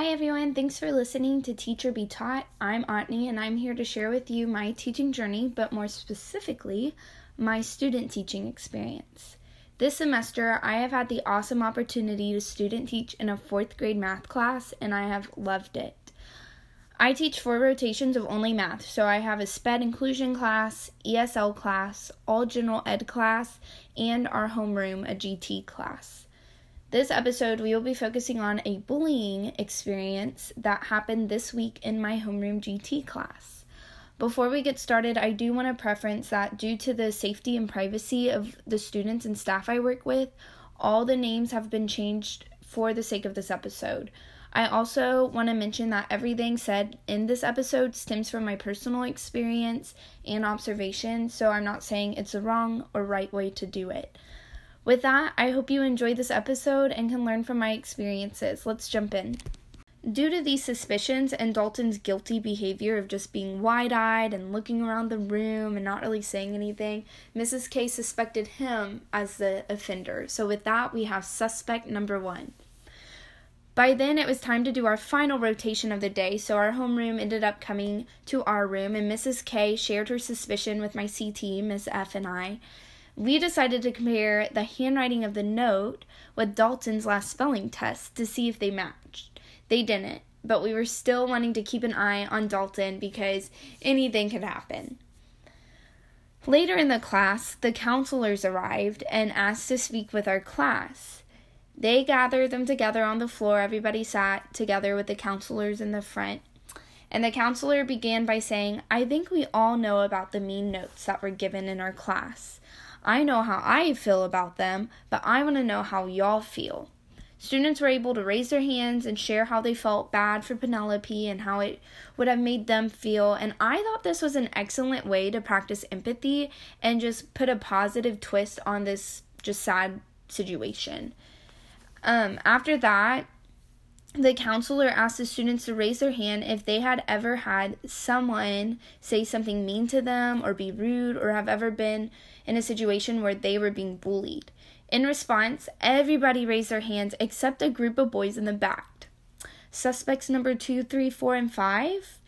Hi everyone, thanks for listening to Teacher Be Taught. I'm Otney and I'm here to share with you my teaching journey, but more specifically, my student teaching experience. This semester, I have had the awesome opportunity to student teach in a fourth grade math class and I have loved it. I teach four rotations of only math, so I have a SPED inclusion class, ESL class, all general ed class, and our homeroom, a GT class. This episode, we will be focusing on a bullying experience that happened this week in my homeroom GT class. Before we get started, I do want to preference that due to the safety and privacy of the students and staff I work with, all the names have been changed for the sake of this episode. I also want to mention that everything said in this episode stems from my personal experience and observation, so I'm not saying it's the wrong or right way to do it. With that, I hope you enjoyed this episode and can learn from my experiences. Let's jump in. Due to these suspicions and Dalton's guilty behavior of just being wide eyed and looking around the room and not really saying anything, Mrs. K suspected him as the offender. So, with that, we have suspect number one. By then, it was time to do our final rotation of the day, so our homeroom ended up coming to our room, and Mrs. K shared her suspicion with my CT, Miss F, and I. We decided to compare the handwriting of the note with Dalton's last spelling test to see if they matched. They didn't, but we were still wanting to keep an eye on Dalton because anything could happen. Later in the class, the counselors arrived and asked to speak with our class. They gathered them together on the floor. Everybody sat together with the counselors in the front. And the counselor began by saying, I think we all know about the mean notes that were given in our class. I know how I feel about them, but I want to know how y'all feel. Students were able to raise their hands and share how they felt bad for Penelope and how it would have made them feel. And I thought this was an excellent way to practice empathy and just put a positive twist on this just sad situation. Um, after that, the counselor asked the students to raise their hand if they had ever had someone say something mean to them or be rude or have ever been in a situation where they were being bullied. In response, everybody raised their hands except a group of boys in the back. Suspects number two, three, four, and five?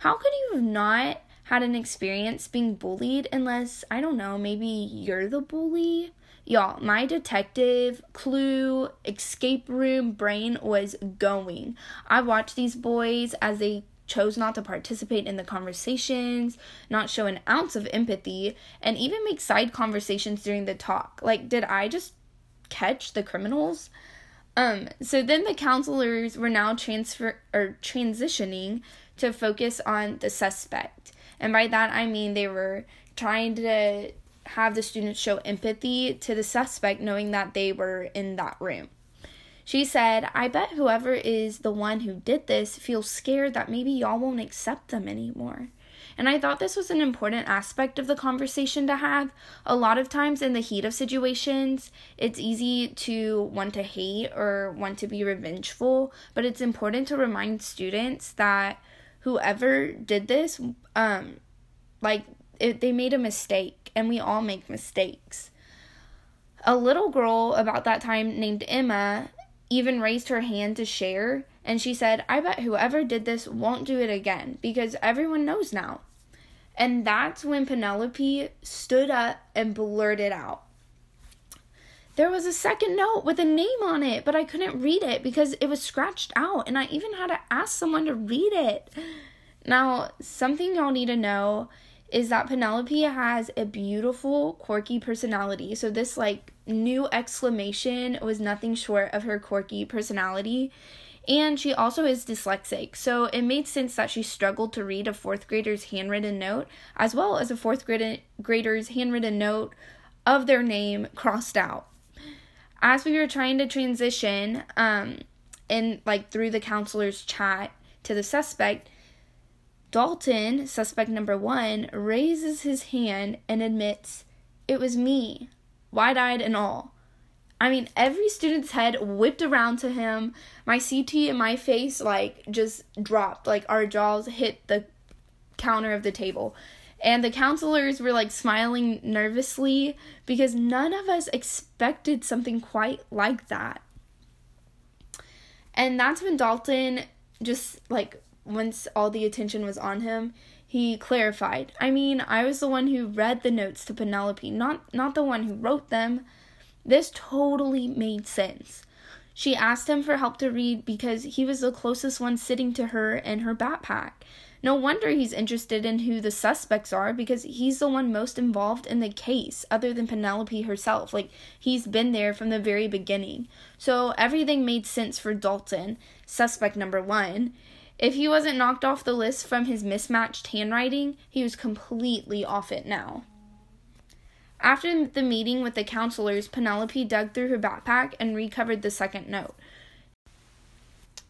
How could you have not had an experience being bullied unless, I don't know, maybe you're the bully? Y'all, my detective, clue, escape room brain was going. I watched these boys as they chose not to participate in the conversations, not show an ounce of empathy, and even make side conversations during the talk. Like, did I just catch the criminals? Um, so then the counselors were now transfer or transitioning to focus on the suspect. And by that I mean they were trying to have the students show empathy to the suspect knowing that they were in that room. She said, I bet whoever is the one who did this feels scared that maybe y'all won't accept them anymore. And I thought this was an important aspect of the conversation to have. A lot of times in the heat of situations, it's easy to want to hate or want to be revengeful, but it's important to remind students that whoever did this, um, like, it, they made a mistake, and we all make mistakes. A little girl about that time named Emma even raised her hand to share, and she said, I bet whoever did this won't do it again because everyone knows now. And that's when Penelope stood up and blurted out. There was a second note with a name on it, but I couldn't read it because it was scratched out, and I even had to ask someone to read it. Now, something y'all need to know is that Penelope has a beautiful, quirky personality. So, this like new exclamation was nothing short of her quirky personality. And she also is dyslexic, so it made sense that she struggled to read a fourth grader's handwritten note, as well as a fourth grader's handwritten note of their name crossed out. As we were trying to transition, um, in like through the counselor's chat to the suspect, Dalton, suspect number one, raises his hand and admits, It was me, wide eyed and all. I mean, every student's head whipped around to him. My CT and my face, like, just dropped. Like, our jaws hit the counter of the table. And the counselors were, like, smiling nervously because none of us expected something quite like that. And that's when Dalton just like once all the attention was on him, he clarified. I mean, I was the one who read the notes to Penelope, not not the one who wrote them. This totally made sense. She asked him for help to read because he was the closest one sitting to her in her backpack. No wonder he's interested in who the suspects are because he's the one most involved in the case, other than Penelope herself. Like, he's been there from the very beginning. So everything made sense for Dalton, suspect number one. If he wasn't knocked off the list from his mismatched handwriting, he was completely off it now. After the meeting with the counselors, Penelope dug through her backpack and recovered the second note.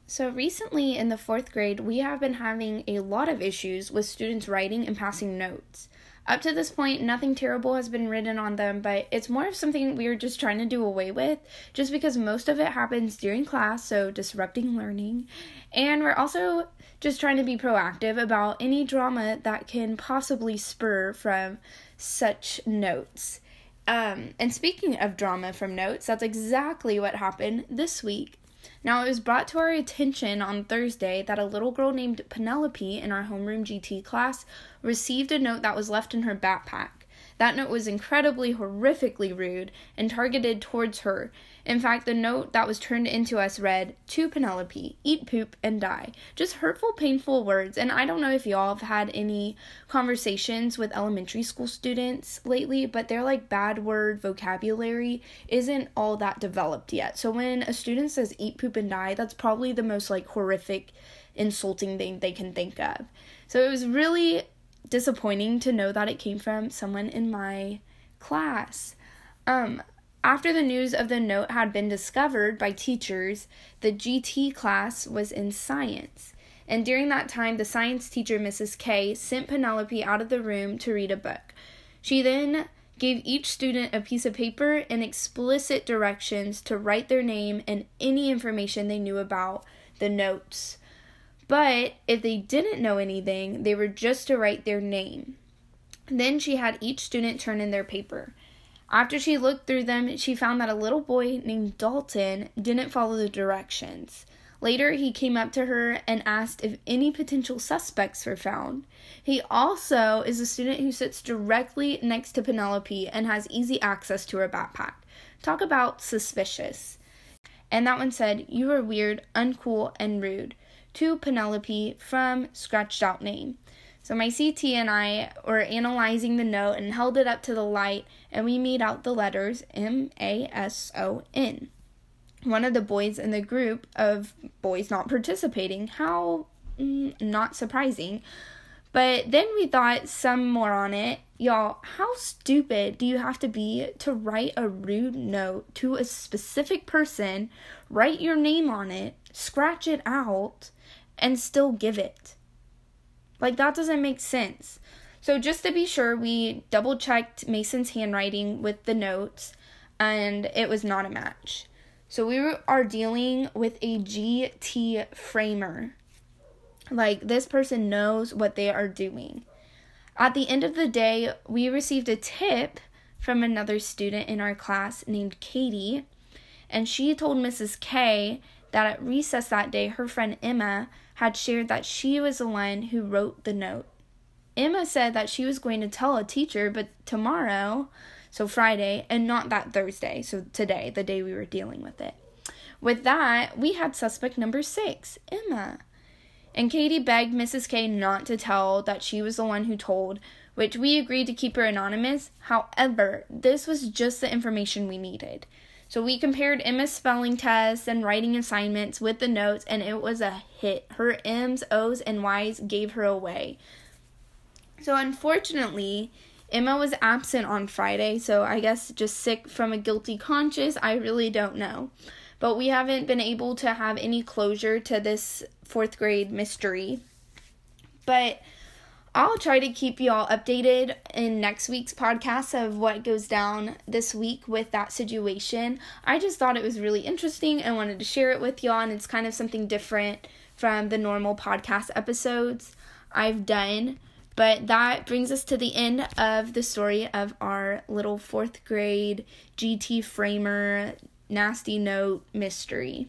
So, recently in the fourth grade, we have been having a lot of issues with students writing and passing notes. Up to this point, nothing terrible has been written on them, but it's more of something we are just trying to do away with, just because most of it happens during class, so disrupting learning. And we're also just trying to be proactive about any drama that can possibly spur from such notes. Um, and speaking of drama from notes, that's exactly what happened this week. Now, it was brought to our attention on Thursday that a little girl named Penelope in our homeroom GT class received a note that was left in her backpack. That note was incredibly, horrifically rude and targeted towards her. In fact, the note that was turned into us read, To Penelope, eat poop and die. Just hurtful, painful words. And I don't know if y'all have had any conversations with elementary school students lately, but their like bad word vocabulary isn't all that developed yet. So when a student says eat poop and die, that's probably the most like horrific, insulting thing they can think of. So it was really disappointing to know that it came from someone in my class. Um, after the news of the note had been discovered by teachers, the GT class was in science. And during that time, the science teacher, Mrs. K, sent Penelope out of the room to read a book. She then gave each student a piece of paper and explicit directions to write their name and any information they knew about the notes. But if they didn't know anything, they were just to write their name. Then she had each student turn in their paper. After she looked through them, she found that a little boy named Dalton didn't follow the directions. Later, he came up to her and asked if any potential suspects were found. He also is a student who sits directly next to Penelope and has easy access to her backpack. Talk about suspicious. And that one said, You are weird, uncool, and rude to Penelope from Scratched Out Name. So my CT and I were analyzing the note and held it up to the light, and we made out the letters M A S O N. One of the boys in the group of boys not participating. How mm, not surprising. But then we thought some more on it. Y'all, how stupid do you have to be to write a rude note to a specific person, write your name on it, scratch it out, and still give it. Like, that doesn't make sense. So, just to be sure, we double checked Mason's handwriting with the notes, and it was not a match. So, we are dealing with a GT framer. Like, this person knows what they are doing. At the end of the day, we received a tip from another student in our class named Katie, and she told Mrs. K that at recess that day, her friend Emma had shared that she was the one who wrote the note. Emma said that she was going to tell a teacher, but tomorrow, so Friday, and not that Thursday, so today, the day we were dealing with it. With that, we had suspect number six, Emma. And Katie begged Mrs. K not to tell that she was the one who told, which we agreed to keep her anonymous. However, this was just the information we needed. So we compared Emma's spelling tests and writing assignments with the notes, and it was a hit. Her M's, O's, and Y's gave her away. So unfortunately, Emma was absent on Friday, so I guess just sick from a guilty conscience. I really don't know. But we haven't been able to have any closure to this fourth grade mystery. But I'll try to keep y'all updated in next week's podcast of what goes down this week with that situation. I just thought it was really interesting and wanted to share it with y'all, and it's kind of something different from the normal podcast episodes I've done. But that brings us to the end of the story of our little fourth grade GT Framer nasty note mystery.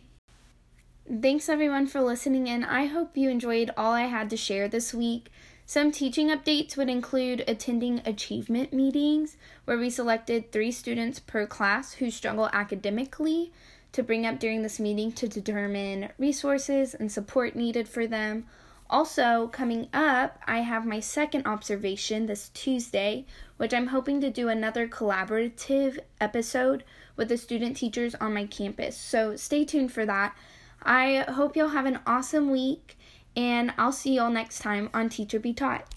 Thanks everyone for listening, and I hope you enjoyed all I had to share this week. Some teaching updates would include attending achievement meetings, where we selected three students per class who struggle academically to bring up during this meeting to determine resources and support needed for them. Also, coming up, I have my second observation this Tuesday, which I'm hoping to do another collaborative episode with the student teachers on my campus. So stay tuned for that. I hope you'll have an awesome week, and I'll see y'all next time on Teacher Be Taught.